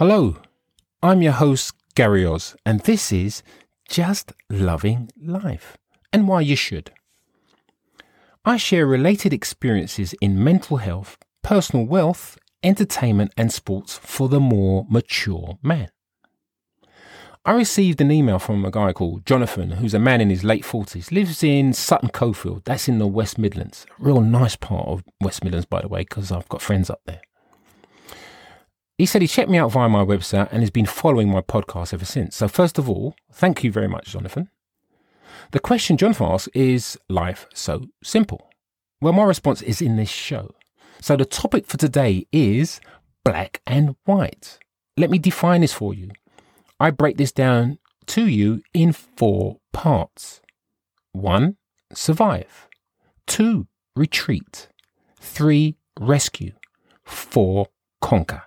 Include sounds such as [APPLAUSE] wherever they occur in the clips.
Hello, I'm your host, Gary Oz, and this is Just Loving Life and Why You Should. I share related experiences in mental health, personal wealth, entertainment, and sports for the more mature man. I received an email from a guy called Jonathan, who's a man in his late 40s, lives in Sutton Coldfield, that's in the West Midlands. Real nice part of West Midlands, by the way, because I've got friends up there. He said he checked me out via my website and has been following my podcast ever since. So, first of all, thank you very much, Jonathan. The question Jonathan asked is life so simple? Well, my response is in this show. So, the topic for today is black and white. Let me define this for you. I break this down to you in four parts. One, survive. Two, retreat. Three, rescue. Four, conquer.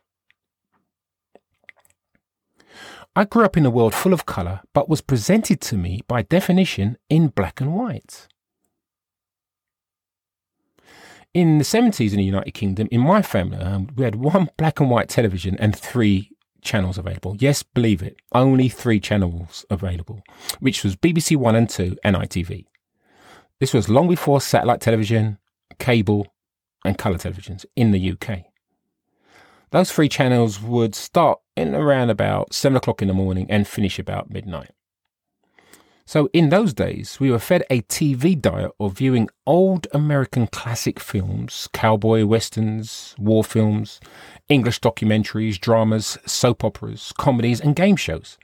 I grew up in a world full of colour, but was presented to me by definition in black and white. In the 70s in the United Kingdom, in my family, um, we had one [LAUGHS] black and white television and three channels available. Yes, believe it, only three channels available, which was BBC One and Two and ITV. This was long before satellite television, cable, and colour televisions in the UK. Those three channels would start in around about seven o'clock in the morning and finish about midnight. So, in those days, we were fed a TV diet of viewing old American classic films, cowboy westerns, war films, English documentaries, dramas, soap operas, comedies, and game shows.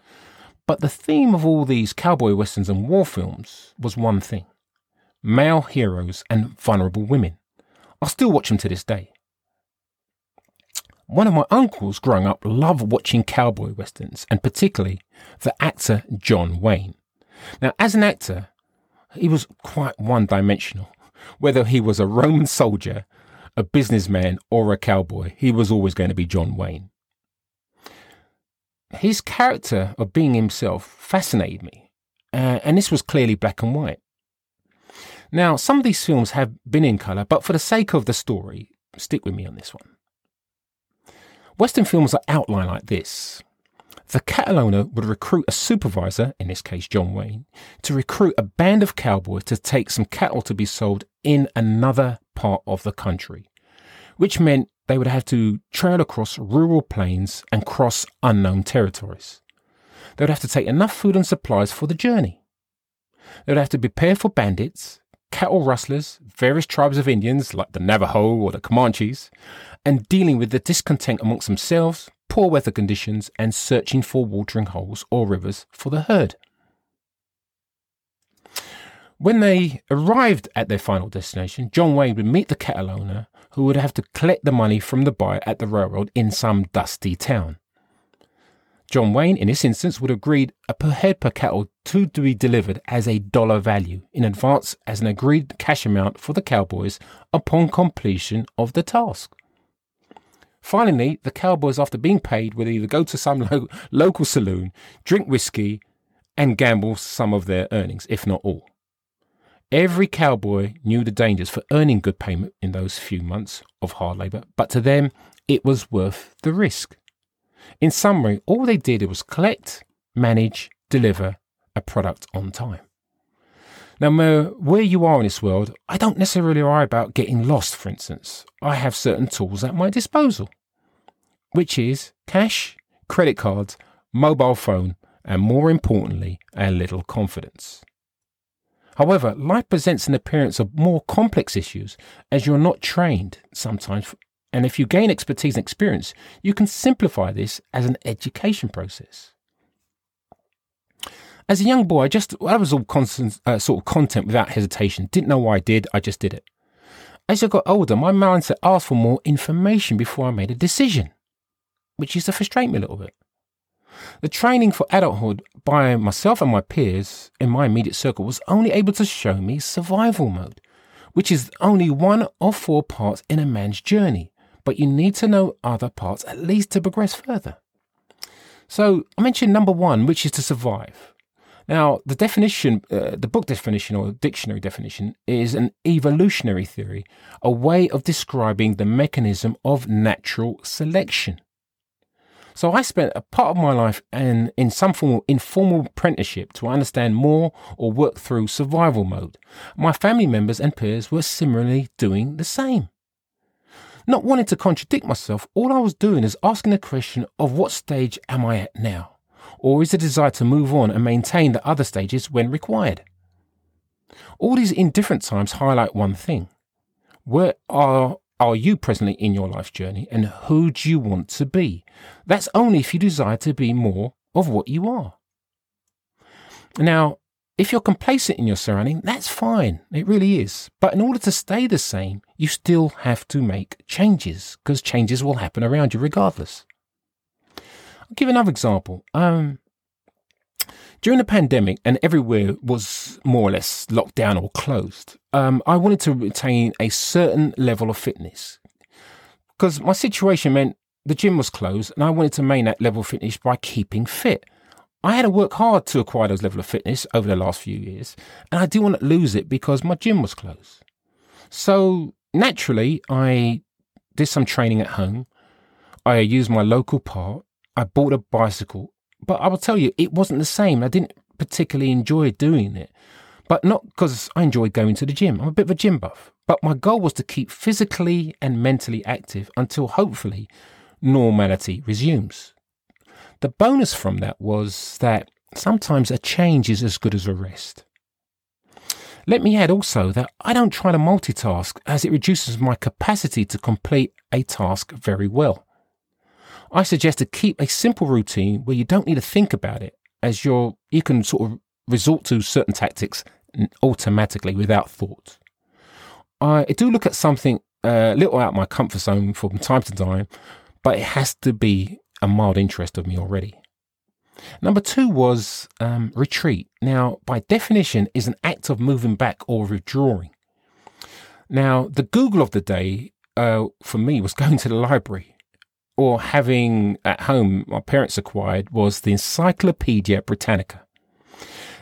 But the theme of all these cowboy westerns and war films was one thing male heroes and vulnerable women. I still watch them to this day. One of my uncles growing up loved watching cowboy westerns, and particularly the actor John Wayne. Now, as an actor, he was quite one dimensional. Whether he was a Roman soldier, a businessman, or a cowboy, he was always going to be John Wayne. His character of being himself fascinated me, uh, and this was clearly black and white. Now, some of these films have been in colour, but for the sake of the story, stick with me on this one. Western films are outlined like this. The cattle owner would recruit a supervisor, in this case John Wayne, to recruit a band of cowboys to take some cattle to be sold in another part of the country, which meant they would have to trail across rural plains and cross unknown territories. They would have to take enough food and supplies for the journey. They would have to prepare for bandits, cattle rustlers, various tribes of Indians like the Navajo or the Comanches, and dealing with the discontent amongst themselves, poor weather conditions, and searching for watering holes or rivers for the herd. When they arrived at their final destination, John Wayne would meet the cattle owner who would have to collect the money from the buyer at the railroad in some dusty town. John Wayne, in this instance, would agree a per head per cattle to be delivered as a dollar value in advance as an agreed cash amount for the cowboys upon completion of the task. Finally, the cowboys, after being paid, would either go to some [LAUGHS] lo- local saloon, drink whiskey, and gamble some of their earnings, if not all. Every cowboy knew the dangers for earning good payment in those few months of hard labour, but to them it was worth the risk. In summary, all they did was collect, manage, deliver a product on time. Now, where you are in this world, I don't necessarily worry about getting lost, for instance. I have certain tools at my disposal, which is cash, credit cards, mobile phone, and more importantly, a little confidence. However, life presents an appearance of more complex issues as you're not trained sometimes and if you gain expertise and experience, you can simplify this as an education process. As a young boy, I just I was all constant uh, sort of content without hesitation. Didn't know why I did. I just did it. As I got older, my mindset asked for more information before I made a decision, which used to frustrate me a little bit. The training for adulthood by myself and my peers in my immediate circle was only able to show me survival mode, which is only one of four parts in a man's journey but you need to know other parts at least to progress further. So I mentioned number one, which is to survive. Now, the definition, uh, the book definition or dictionary definition, is an evolutionary theory, a way of describing the mechanism of natural selection. So I spent a part of my life in, in some form of informal apprenticeship to understand more or work through survival mode. My family members and peers were similarly doing the same. Not wanting to contradict myself, all I was doing is asking the question of what stage am I at now? Or is the desire to move on and maintain the other stages when required? All these indifferent times highlight one thing. Where are are you presently in your life journey and who do you want to be? That's only if you desire to be more of what you are. Now, if you're complacent in your surrounding, that's fine. It really is. But in order to stay the same, you still have to make changes because changes will happen around you regardless. I'll give another example. Um, during the pandemic and everywhere was more or less locked down or closed, um, I wanted to retain a certain level of fitness because my situation meant the gym was closed and I wanted to maintain that level of fitness by keeping fit. I had to work hard to acquire those level of fitness over the last few years, and I didn't want to lose it because my gym was closed. So naturally, I did some training at home. I used my local park. I bought a bicycle but I will tell you, it wasn't the same. I didn't particularly enjoy doing it, but not because I enjoyed going to the gym. I'm a bit of a gym buff. But my goal was to keep physically and mentally active until hopefully normality resumes. The bonus from that was that sometimes a change is as good as a rest. Let me add also that I don't try to multitask as it reduces my capacity to complete a task very well. I suggest to keep a simple routine where you don't need to think about it, as you're, you can sort of resort to certain tactics automatically without thought. I do look at something a uh, little out of my comfort zone from time to time, but it has to be a mild interest of me already. Number two was um, retreat. Now, by definition, is an act of moving back or withdrawing. Now, the Google of the day uh, for me was [LAUGHS] going to the library or having at home, my parents acquired was the Encyclopedia Britannica.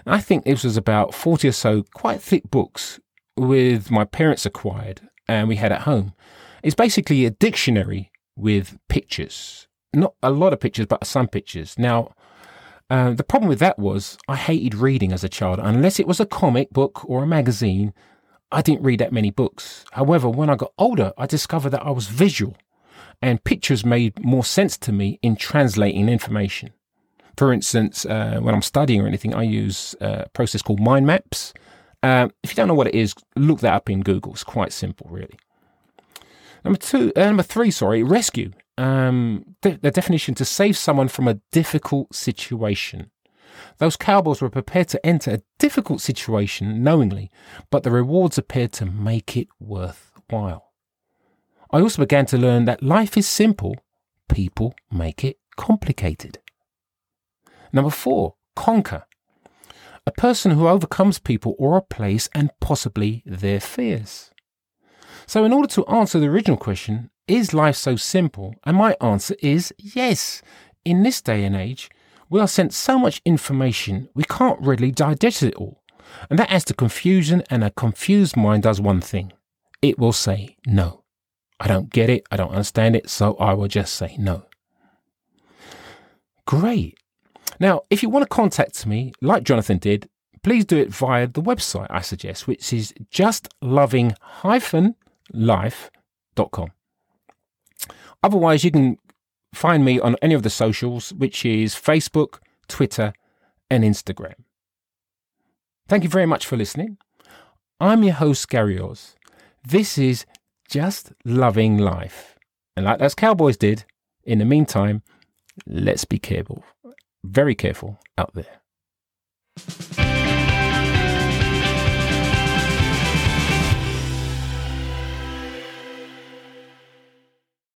I think this was about 40 or so quite thick books with my parents acquired and we had at home. It's basically a dictionary with pictures. Not a lot of pictures, but some pictures. Now, uh, the problem with that was I hated reading as a child. Unless it was a comic book or a magazine, I didn't read that many books. However, when I got older, I discovered that I was visual and pictures made more sense to me in translating information. For instance, uh, when I'm studying or anything, I use a process called mind maps. Uh, if you don't know what it is, look that up in Google. It's quite simple, really. Number two, uh, number three, sorry, rescue. Um, de- the definition to save someone from a difficult situation. Those cowboys were prepared to enter a difficult situation knowingly, but the rewards appeared to make it worthwhile. I also began to learn that life is simple, people make it complicated. Number four, conquer. A person who overcomes people or a place and possibly their fears. So, in order to answer the original question, is life so simple? And my answer is yes. In this day and age, we are sent so much information we can't really digest it all. And that adds to confusion, and a confused mind does one thing it will say no. I don't get it. I don't understand it. So I will just say no. Great. Now, if you want to contact me, like Jonathan did, please do it via the website I suggest, which is justloving-life.com. Otherwise, you can find me on any of the socials, which is Facebook, Twitter, and Instagram. Thank you very much for listening. I'm your host, Gary Oz. This is just loving life. And like those cowboys did, in the meantime, let's be careful, very careful out there.